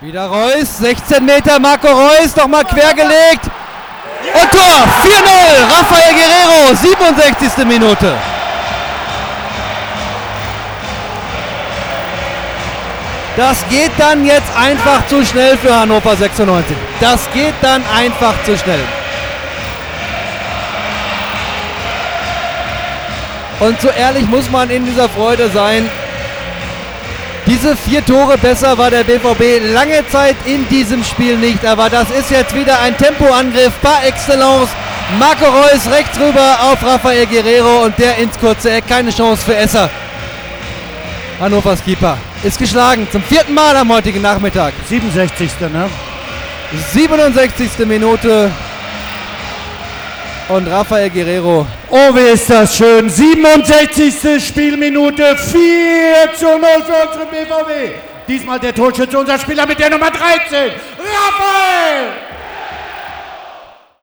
Wieder Reus, 16 Meter, Marco Reus, nochmal quergelegt. Und Tor, 4-0, Rafael Guerrero, 67. Minute. Das geht dann jetzt einfach zu schnell für Hannover 96. Das geht dann einfach zu schnell. Und so ehrlich muss man in dieser Freude sein. Diese vier Tore besser war der BVB lange Zeit in diesem Spiel nicht. Aber das ist jetzt wieder ein Tempoangriff par excellence. Marco Reus rechts rüber auf Rafael Guerrero und der ins kurze Eck. Keine Chance für Esser. Hannovers Keeper ist geschlagen. Zum vierten Mal am heutigen Nachmittag. 67. Ne? 67. Minute. Und Rafael Guerrero. Oh, wie ist das schön. 67. Spielminute. 4 zu 0 für unsere BVB. Diesmal der Torschütze, unser Spieler mit der Nummer 13. Rafael